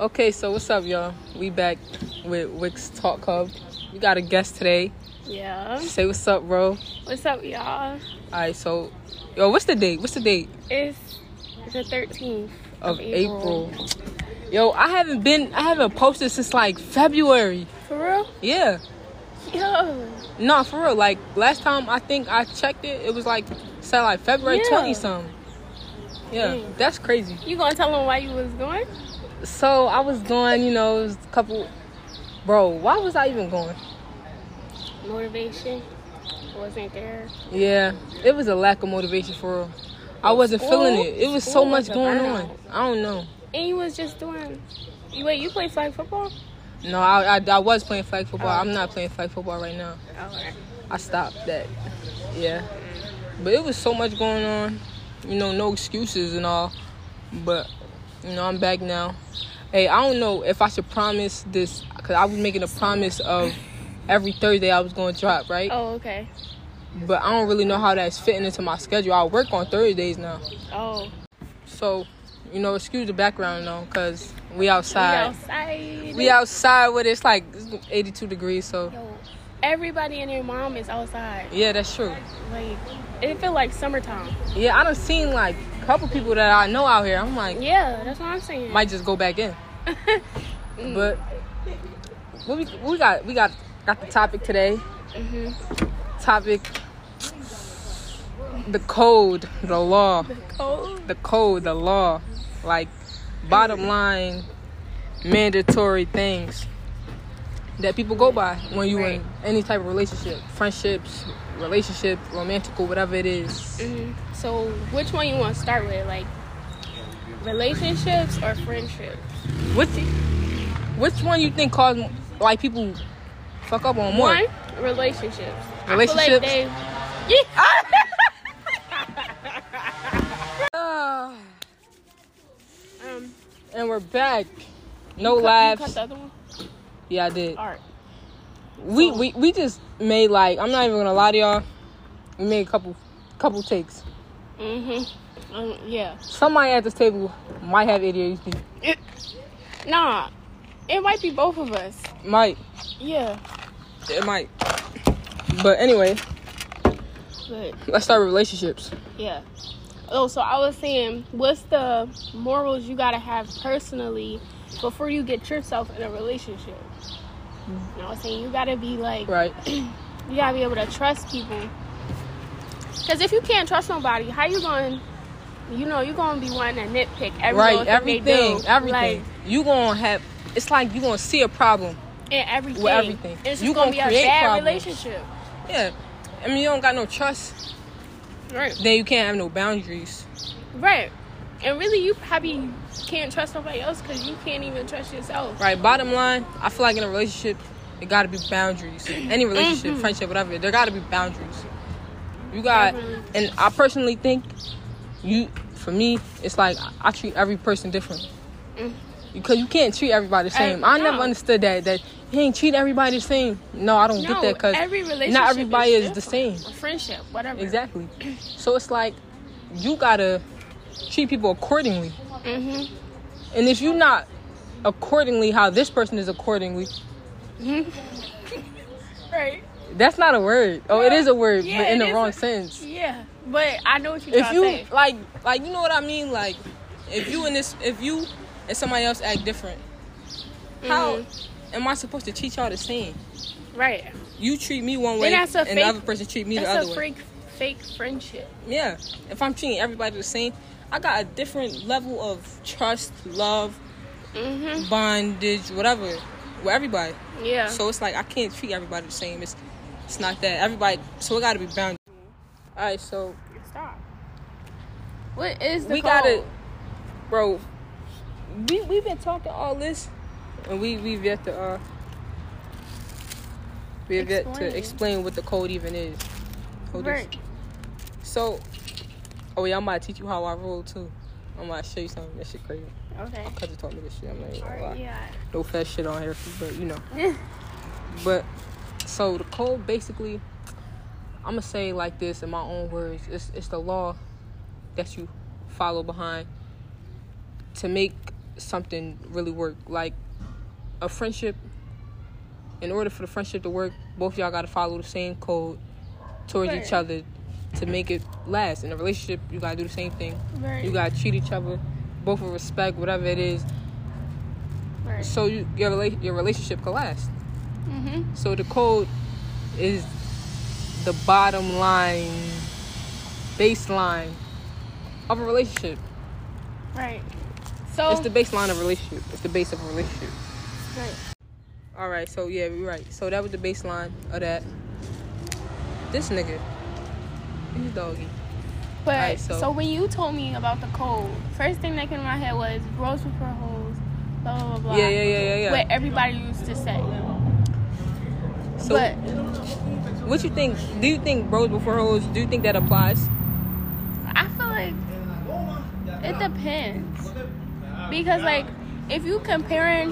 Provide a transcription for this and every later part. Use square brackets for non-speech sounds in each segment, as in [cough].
Okay, so what's up, y'all? We back with Wix Talk Hub. We got a guest today. Yeah. Say what's up, bro. What's up, y'all? All right, so yo, what's the date? What's the date It's the 13th of April? Yo, I haven't been, I haven't posted since like February. For real? Yeah, Yo. no, for real. Like last time I think I checked it, it was like said like February Yeah. twenty something. Yeah, Dang. that's crazy. You gonna tell them why you was going? So I was going, you know, it was a couple. Bro, why was I even going? Motivation wasn't there. Yeah, it was a lack of motivation for real. I wasn't School- feeling it. It was so much was going on. I don't know. And you was just doing. You wait, you play flag football? No, I, I, I was playing flag football. Oh. I'm not playing flag football right now. Oh, okay. I stopped that. Yeah, but it was so much going on. You know, no excuses and all. But you know, I'm back now. Hey, I don't know if I should promise this because I was making a promise of every Thursday I was going to drop, right? Oh, okay. But I don't really know how that's fitting into my schedule. I work on Thursdays now. Oh. So, you know, excuse the background though, cause we outside. We outside. We outside with it's like 82 degrees. So, Yo, everybody and their mom is outside. yeah, that's true. Like, it feel like summertime. Yeah, I done seen like a couple people that I know out here. I'm like, Yeah, that's what I'm saying. might just go back in. [laughs] But we we got we got got the topic today. Mhm. Topic the code, the law, Cold. the code, the law, like bottom line mandatory things that people go by when you in any type of relationship, friendships, relationship, romantical, whatever it is. Mhm. So, which one you want to start with? Like, relationships or friendships? Which which one you think cause like people fuck up on more? One, relationships. Relationships? like they, yeah. Ah, [laughs] um, and we're back. No you Yeah, I did. All right. We, we we just made like I'm not even gonna lie to y'all. We made a couple couple takes. Mm-hmm. Um, yeah. Somebody at this table might have ADHD. It, nah. It might be both of us. Might. Yeah. It might. But anyway, But, let's start with relationships. yeah. Oh, so I was saying, what's the morals you gotta have personally before you get yourself in a relationship? And I was saying, you gotta be like, Right. [clears throat] you gotta be able to trust people. Because if you can't trust nobody, how you going? You know, you're gonna be wanting to nitpick every right. Everything. Everything. Like, you gonna have. It's like you gonna see a problem. in everything. With everything. It's You gonna, gonna be a create bad problems. relationship. Yeah. I mean, you don't got no trust. Right. Then you can't have no boundaries. Right. And really, you probably can't trust nobody else because you can't even trust yourself. Right. Bottom line, I feel like in a relationship, there gotta be boundaries. Any relationship, Mhm. friendship, whatever, there gotta be boundaries. You got, Definitely. and I personally think, you, for me, it's like I treat every person different. Mm. Because you can't treat everybody the same. I never no. understood that. That you ain't treat everybody the same. No, I don't get that because every relationship not everybody is, is the same. A friendship, whatever. Exactly. So it's like you gotta treat people accordingly. Hmm And if you're not accordingly how this person is accordingly, [laughs] Right. that's not a word. Oh, it is a word, Yeah, but in the wrong a- sense. Yeah. But I know what you're If you say. like, like you know what I mean. Like, if you and this, if you and somebody else act different, how Mhm. am I supposed to teach y'all the same? Right. You treat me one way, and the other person treat me the other a way. fake, fake friendship. Yeah. If I'm treating everybody the same, I got a different level of trust, love, hmm bondage, whatever, with everybody. Yeah. So it's like I can't treat everybody the same. It's it's not that everybody. So it got to be bound. All right, so Stop. What is the we code? gotta, bro. We we've been talking all this, and we we've yet to uh, we have yet to Explain. explain what the code even is. Hold this. So, oh yeah, I'm about to teach you how I roll too. I'm about to show you something. That shit crazy. Okay. Cause taught me this shit. I'm not even gonna lie. Yeah. No fat shit on here, but you know. [laughs] But so the code basically, I'm gonna say like this in my own words. It's it's the law that you follow behind to make something really work. Like a friendship. In order for the friendship to work, both y'all gotta follow the same code towards Right. each other to make it last. In a relationship, you gotta do the same thing. Right. You gotta treat each other both with respect, whatever it is, right. so you, your rela- your relationship can last. Mhm. So the code is the bottom line, baseline of a relationship. Right. So It's the baseline of a relationship. It's the base of a relationship. right. All right. So yeah, we're right. So that was the baseline of that. This nigga, he's doggy. But Alright, so, so- when you told me about the code, first thing that came to my head was bros before hoes, blah blah blah blah. Yeah, yeah, yeah, yeah, yeah. What everybody used to say. So but what you think? Do you think bros before hoes? Do you think that applies? I feel like it depends because like if you comparing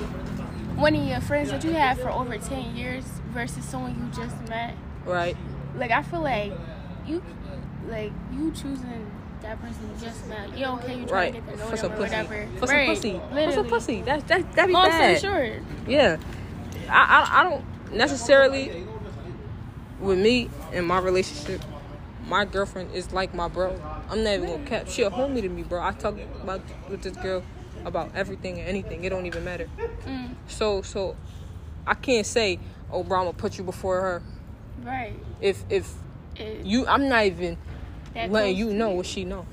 one of your friends that you had for over ten years versus someone you just met, Right. like I feel like you like you choosing that person you just met. Yeah, okay, you try Right. to get to know For some them or pussy. whatever. For some right. pussy. For Literally. some pussy. That's that that be Long bad. short. Yeah. I, I I don't necessarily with me and my relationship. My girlfriend is like my bro. I'm not even gonna cap. She a homie to me, bro. I talk about with this girl about everything and anything. It don't even matter. Mm, So so I can't say, oh, bro, I'm gonna put you before her. right. If if It, you, I'm not even that letting you know what she know.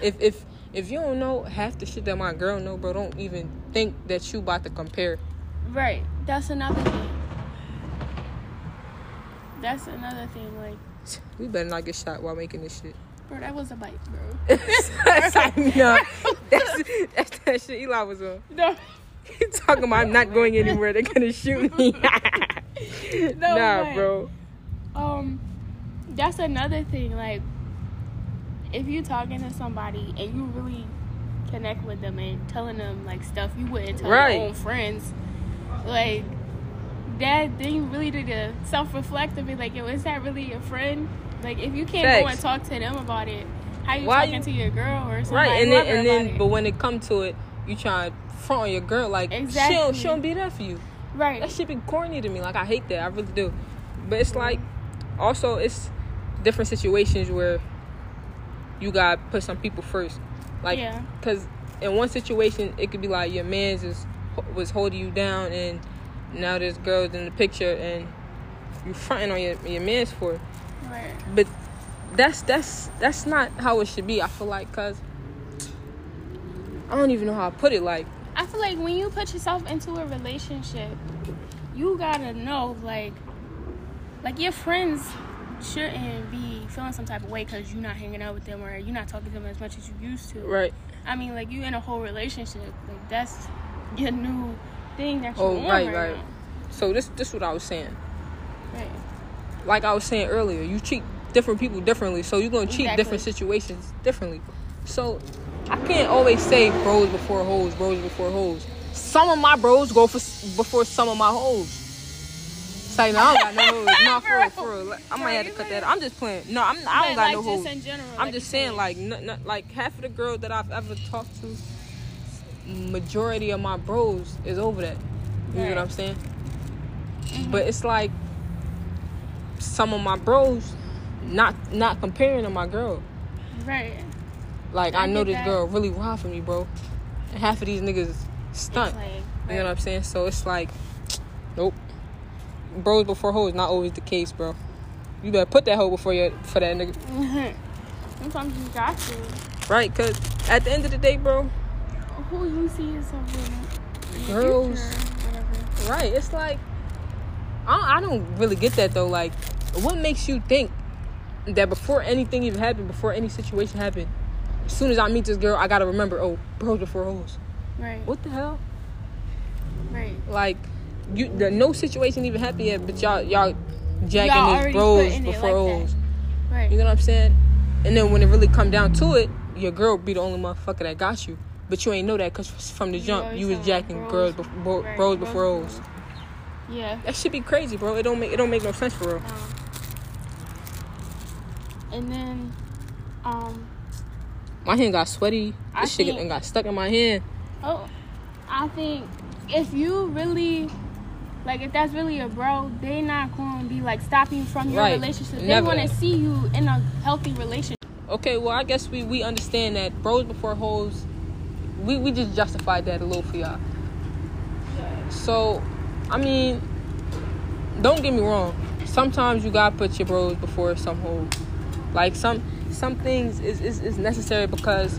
If if if you don't know half the shit that my girl know, bro, don't even think that you about to compare. Right. That's another thing. That's another thing. Like, We better not get shot while making this shit. bro, that was a bite, bro. [laughs] like, [laughs] nah, that's, that's that shit Eli was on. [laughs] no, He talking about I'm not going anywhere. They're gonna shoot me. No nah, way. bro. um, that's another thing. Like, if you're talking to somebody and you really connect with them and telling them like stuff you wouldn't tell Right. your own friends, like that, then you really need to self reflect and be like, yo, is that really your friend? Like, if you can't go and talk to them about it, how you Why talking you- to your girl or somebody? Right, and then and then, it? but when it come to it, you try to front on your girl like she don't she won't be there for you. right, That should be corny to me. Like I hate that. I really do. But it's mm-hmm. like also it's different situations where you gotta put some people first. Like Yeah. because in one situation it could be like your man's is was holding you down and now there's girls in the picture and you fronting on your your man's for it. right. But that's that's that's not how it should be. I feel like cause I don't even know how to put it. Like I feel like when you put yourself into a relationship, you gotta know like, like your friends shouldn't be feeling some type of way because you're not hanging out with them or you're not talking to them as much as you used to. right. I mean, like you in a whole relationship, like that's your new thing that you Oh, right, right, right. now. So this this what I was saying. Right. like I was saying earlier, you treat different people differently, so you're gonna treat Exactly. different situations differently. So I can't always say bros before hoes, bros before hoes. Some of my bros go for before some of my hoes. No, I don't got no [laughs] hoes. No, for real, for real. Like, I might have to cut that. out. I'm just playing. No, I'm, I don't got like, no just in general, I'm like just saying, like, n- n- like half of the girls that I've ever talked to, majority of my bros is over that. You know what I'm saying? Mm-hmm. But it's like some of my bros not not comparing to my girl. Right. Like I, I know this that. girl really wild for me, bro. And half of these niggas stunt. Like, You know what I'm saying? So it's like, nope. Bros before hoes not always the case, bro. You better put that hoe before you for that nigga, [laughs] Sometimes you got to. right? Cause at the end of the day, bro, Who you see in the Girls. future, whatever. right? It's like I, I don't really get that though. Like, what makes you think that before anything even happened, before any situation happened, as soon as I meet this girl, I gotta remember, oh, bros before hoes. Right. What the hell? Right. Like, you, the, no situation even happened yet, but y'all, y'all jacking Y'all this bros before like. Right. You know what I'm saying? And then when it really come down to it, your girl be the only motherfucker that got you. But you ain't know that because from the jump, always you was jacking bros, girls, before, bro, right, bros before. Yeah. That should be crazy, bro. It don't make it don't make no sense for real. Um, and then, um, My hand got sweaty. I This shit think- and got stuck in my hand. oh, I think if you really like if that's really a bro, they not gonna be like stopping you from your Right. relationship. They Never. wanna see you in a healthy relationship. Okay, well, I guess we, we understand that bros before hoes, we, we just justified that a little for y'all. So, I mean, don't get me wrong. Sometimes you gotta put your bros before some hoes. Like some some things is, is, is necessary because,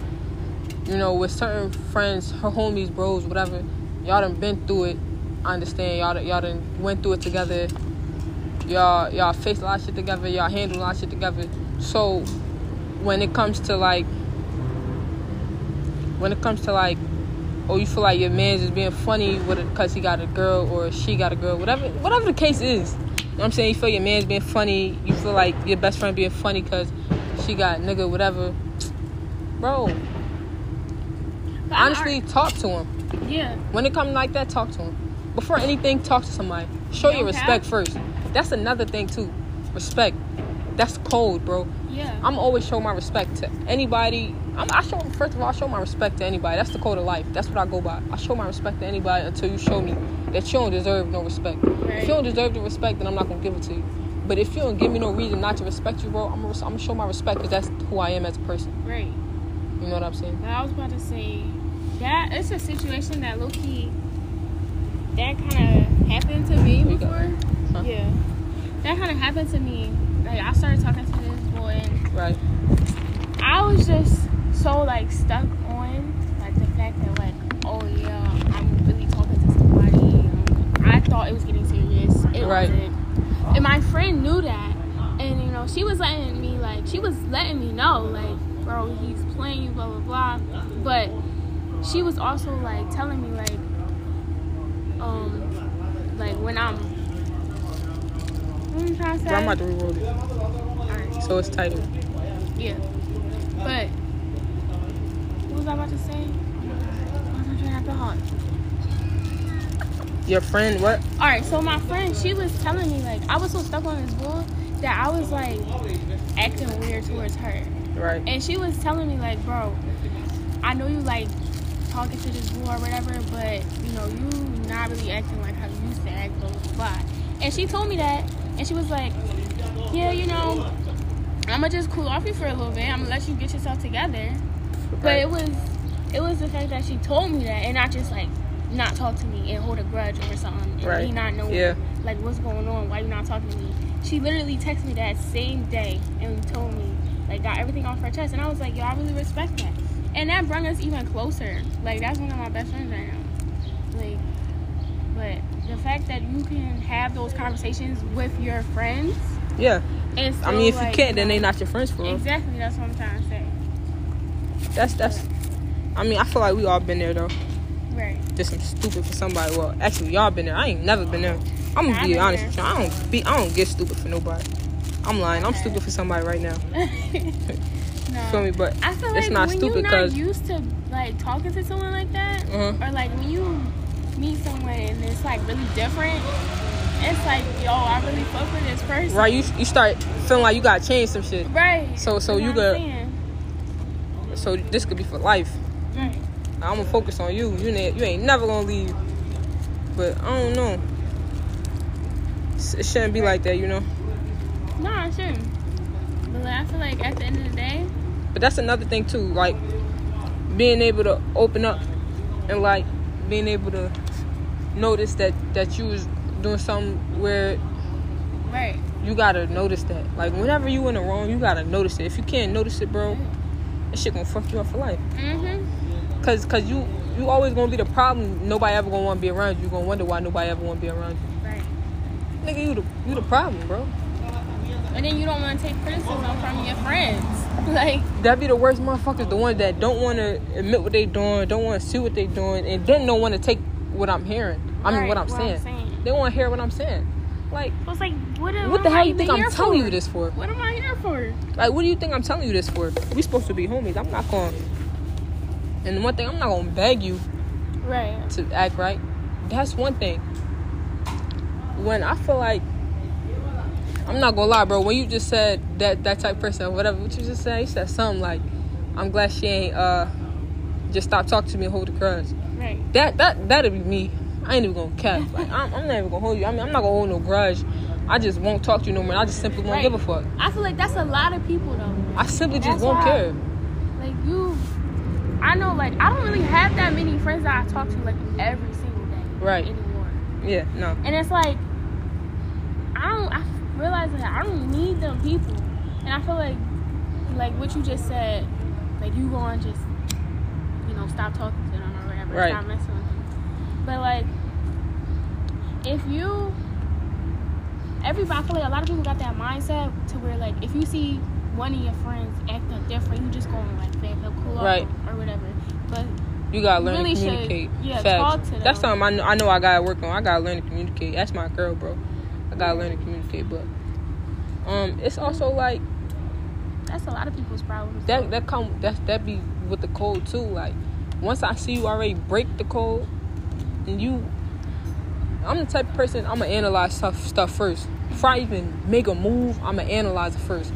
you know, with certain friends, her homies, bros, whatever, y'all done been through it. I understand y'all y'all done went through it together. Y'all y'all faced a lot of shit together. Y'all handled a lot of shit together. So when it comes to like when it comes to like oh you feel like your man's is being funny with it because he got a girl or she got a girl whatever whatever the case is you know what i'm saying you feel your man's being funny you feel like your best friend being funny because she got nigga whatever bro honestly talk to him yeah. when it comes like that talk to him before anything talk to somebody show your respect first that's another thing too respect that's cold bro Yeah. I'm always show my respect to anybody. I'm, I show first of all, I show my respect to anybody. That's the code of life. That's what I go by. I show my respect to anybody until you show me that you don't deserve no respect. If you don't deserve the respect, then I'm not gonna give it to you. But if you don't give me no reason not to respect you, bro, I'm gonna, I'm gonna show my respect because that's who I am as a person. right. You know what I'm saying? But I was about to say that it's a situation that low key that kind of happened to me before. Huh? Yeah, that kind of happened to me. Like I started talking to this boy, and Right. I was just so like stuck on like the fact that like oh yeah, I'm really talking to somebody. Um, I thought it was getting serious. It Right. wasn't. And my friend knew that, and you know she was letting me like she was letting me know like bro he's playing you blah blah blah, but she was also like telling me like um like when I'm. What am I trying to say? I'm about to reroll it, Alright. so it's tighter. Yeah. But what was I about to say? Was trying to heart. Your friend, what? Alright, so my friend, she was telling me like I was so stuck on this bull that I was like acting weird towards her. Right. And she was telling me like, bro, I know you like talking to this boy or whatever, but you know, you not really acting like how you used to act, blah blah blah. And she told me that and she was like, Yeah, you know, I'ma just cool off you for a little bit. I'm gonna let you get yourself together. But it was it was the fact that she told me that and not just like not talk to me and hold a grudge or something and Right. me not knowing Yeah. like what's going on, why you not talking to me. She literally texted me that same day and told me like got everything off her chest and I was like, yo, I really respect that. And that brought us even closer. Like that's one of my best friends right now. Like but the fact that you can have those conversations with your friends Yeah. and I mean, if you can't, then know- they not your friends for real. Exactly, that's what I'm trying to say. That's that's. I mean, I feel like we all been there though. Right. Just some stupid for somebody. Well, actually, y'all been there. I ain't never been there. I'm gonna be honest with you. I don't be. I don't get stupid for nobody. I'm lying. I'm stupid for somebody right now. [laughs] no. Feel me? But I feel it's like not when stupid you're not used to like talking to someone like that, Uh-huh. or like when you meet someone and it's like really different, it's like yo, I really fuck with this person. right, you you start feeling like you gotta change some shit. Right. So- so you got- So this could be for life. Right. I'm gonna focus on you. You ain't, you ain't never gonna leave. But I don't know. It shouldn't be like that, you know. No, I shouldn't. But like, I feel like at the end of the day, But that's another thing too, like being able to open up and like being able to notice that that you was doing something where right. you gotta notice that. Like whenever you in the wrong, you gotta notice it. If you can't notice it, bro, that shit gonna fuck you up for life. Mhm. Cause cause you you always gonna be the problem. Nobody ever gonna wanna be around you. You gonna wonder why nobody ever wanna be around you. Right. Nigga, you the you the problem, bro. And then you don't want to take criticism from your friends. [laughs] Like, that'd be the worst motherfuckers, the ones that don't want to admit what they're doing, don't want to see what they're doing, and then don't want to take what I'm hearing. I mean, Right, what I'm what I'm saying. saying. They want to hear what I'm saying. Like, so it's like, what, what the I hell you think I'm telling for? you this for? What am I here for? Like, what do you think I'm telling you this for? We supposed to be homies. I'm not going. And one thing, I'm not gonna beg you Right. to act right. That's one thing. When I feel like I'm not gonna lie, bro. When you just said that that type of person, whatever, what you just said, you said something like, "I'm glad she ain't uh just stop talking to me and hold the grudge." Right. That that that'd be me. I ain't even gonna cap. Like I'm, I'm not even gonna hold you. I mean, I'm not gonna hold no grudge. I just won't talk to you no more. I just simply won't Right. give a fuck. I feel like that's a lot of people though. I simply just That's won't care. Like you, I know. Like I don't really have that many friends that I talk to like every single day. Right. Anymore. Yeah, no. And it's like I don't. I I don't need them people, and I feel like like what you just said, like you going just you know stop talking to them or whatever, Right. stop messing with them. But like if you everybody, I feel like a lot of people got that mindset to where like if you see one of your friends acting different, you just going like, "Babe, he'll cool off," Right. or whatever. But You gotta learn really to should, communicate. yeah, Facts. talk to That's something I know, I know I gotta work on. I gotta learn to communicate. That's my girl, bro. I gotta learn to communicate, but um, it's also like that's a lot of people's problems. that that come that that be with the code too. Like once I see you already break the code, and you, I'm the type of person I'm gonna analyze stuff stuff first before I even make a move. I'm gonna analyze it first.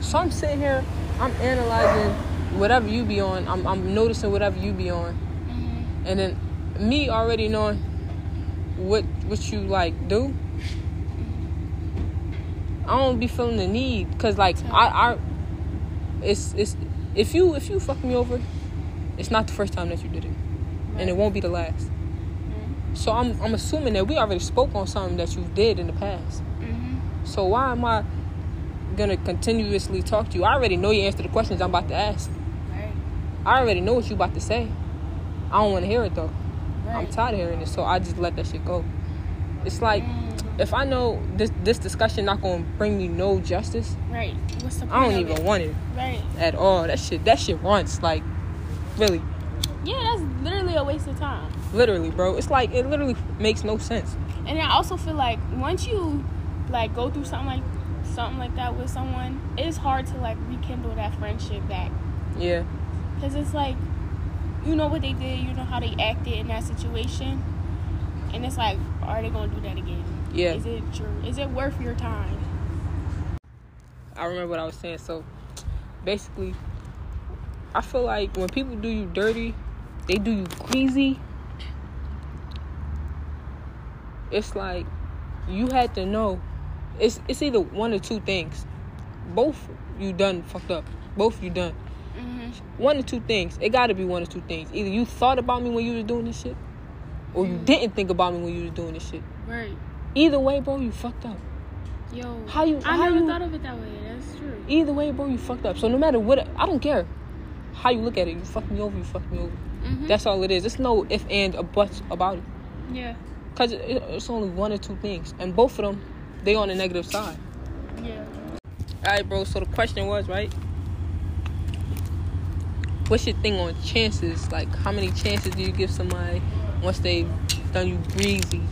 So I'm sitting here, I'm analyzing whatever you be on. I'm I'm noticing whatever you be on, Mhm. and then me already knowing what what you like do. I don't be feeling the need because like I I it's it's if you if you fuck me over, it's not the first time that you did it, and it won't be the last. Mhm. So I'm I'm assuming that we already spoke on something that you did in the past. Mhm. So why am I gonna continuously talk to you? I already know you answer the questions I'm about to ask. Right. I already know what you about to say. I don't want to hear it though. I'm tired of hearing it, so I just let that shit go. It's like Mm. If I know this this discussion not gonna bring me no justice, Right. What's the point I don't even it? want it Right. at all. That shit that shit runs like really, Yeah, that's literally a waste of time. literally, bro. It's like it literally makes no sense. And I also feel like once you like go through something like something like that with someone, it's hard to like rekindle that friendship back. Yeah, Cause it's like you know what they did, you know how they acted in that situation, and it's like, are they gonna do that again? Yeah. Is it true? Is it worth your time? I remember what I was saying. So basically, I feel like when people do you dirty, they do you crazy. It's like you had to know. It's it's either one or two things. Both you done fucked up. Both you done. Mm-hmm. One or two things. It got to be one or two things. Either you thought about me when you was doing this shit, or you didn't think about me when you was doing this shit. Right. Either way, bro, you fucked up. Yo. How you- I how never you- thought of it that way. That's true. Either way, bro, you fucked up. So no matter what, I don't care how you look at it. You fucked me over. You fucked me over. Mm-hmm. That's all it is. There's no if and or buts about it. yeah. Cause it, it's only one or two things, and both of them, they on the negative side. Yeah. All right, bro. So the question was right. What's your thing on chances? Like, how many chances do you give somebody once they've done you breezy?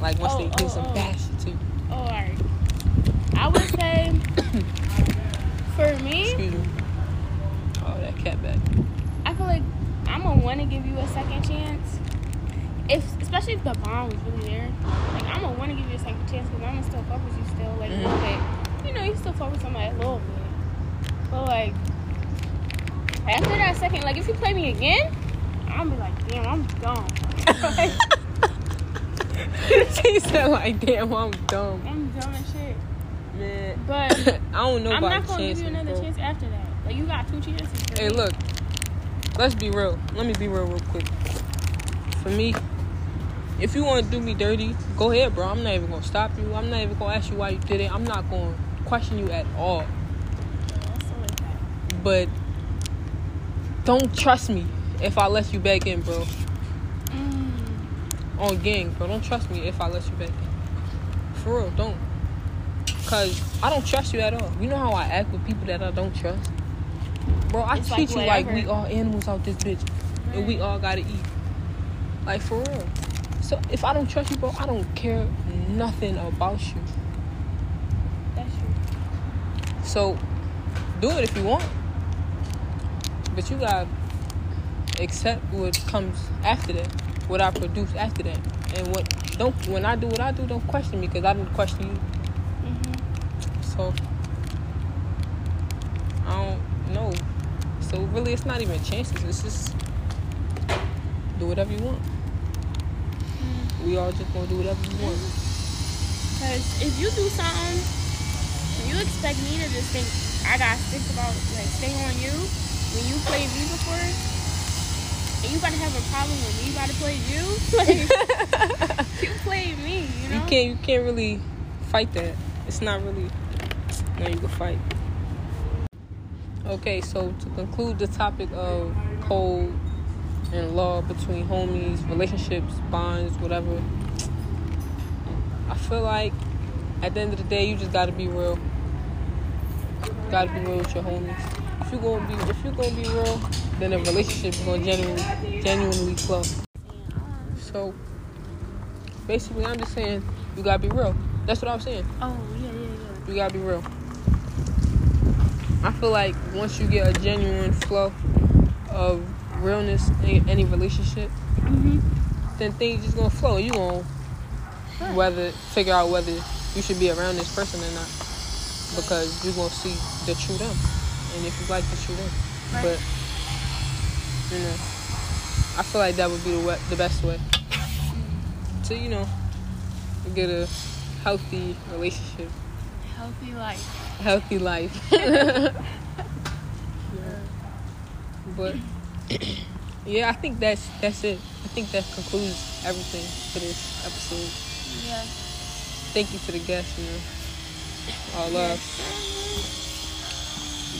Like once Oh, they do oh, some oh. bad shit. Oh, all right. I would say [coughs] for me, Excuse me. Oh, that cat back. I feel like I'm gonna want to give you a second chance. If especially if the bond was really there, like I'm gonna want to give you a second chance because I'm gonna still fuck with you still, like a Mhm. little bit. You know, you still fuck with somebody a little bit, but like after that second, like if you play me again, I'm be like, damn, I'm dumb. [laughs] [laughs] She said like, damn, I'm dumb, I'm dumb as shit. man. But [laughs] I don't know I'm not gonna give you another chance after that. Like you got two chances. Hey, me. look. Let's be real. Let me be real, real quick. For me, if you want to do me dirty, go ahead, bro. I'm not even gonna stop you. I'm not even gonna ask you why you did it. I'm not gonna question you at all. That's so like that. But don't trust me if I let you back in, bro. On gang, bro. Don't trust me if I let you back in. For real, don't. Cause I don't trust you at all. You know how I act with people that I don't trust, bro. I It's treat like you like we all animals out this bitch, and we all gotta eat. Like for real. So if I don't trust you, bro, I don't care nothing about you. That's true. So do it if you want, but you gotta accept what comes after that, what I produce after that, and what don't. When I do what I do, don't question me because I didn't question you. Mm-hmm. So I don't know. So really, it's not even chances. It's just do whatever you want. we all just gonna do whatever we want. Cause if you do something, you expect me to just think I gotta think about like stay on you when you played me before, and you gotta have a problem with me about to play you. [laughs] Like you play me, you know. You can't you can't really fight that. It's not really no you can fight. Okay, so to conclude the topic of code and law between homies, relationships, bonds, whatever. I feel like at the end of the day, you just gotta be real. You gotta be real with your homies. If you gonna be, if you gonna be real, then the relationship is gonna genuinely, genuinely flow. So basically, I'm just saying you gotta be real. That's what I'm saying. Oh yeah, yeah, yeah. You gotta be real. I feel like once you get a genuine flow of realness in any relationship, Mhm. then things just gonna flow. You gonna Right. whether figure out whether you should be around this person or not because you're gonna see the true them, and if you like the true them, Right. but you know, I feel like that would be the way, the best way to you know get a healthy relationship, Healthy life. healthy life. [laughs] But yeah, I think that's that's it. I think that concludes everything for this episode. Yeah. Thank you to the guests, you know. All love.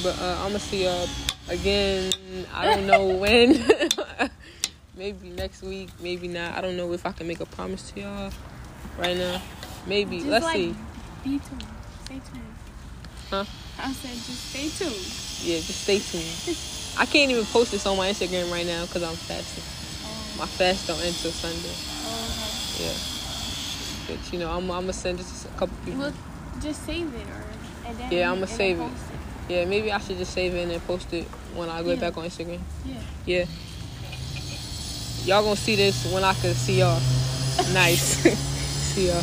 But uh, I'm gonna see y'all again. I don't know [laughs] when. [laughs] maybe next week. Maybe not. I don't know if I can make a promise to y'all right now. Maybe. Just Let's like, see. Be tuned. Stay tuned. Huh? I said just stay tuned. Yeah, just stay tuned. I can't even post this on my Instagram right now because I'm fasting. Oh, My fast don't end till Sunday. oh Yeah. But you know, I'm, I'm gonna send this to a couple people. Well, just save it or and then Yeah, I'ma save it. post Yeah, maybe I should just save it and then post it when I go Yeah. back on Instagram. Yeah. Yeah. Y'all gonna see this when I can see y'all. [laughs] nice. [laughs] see y'all.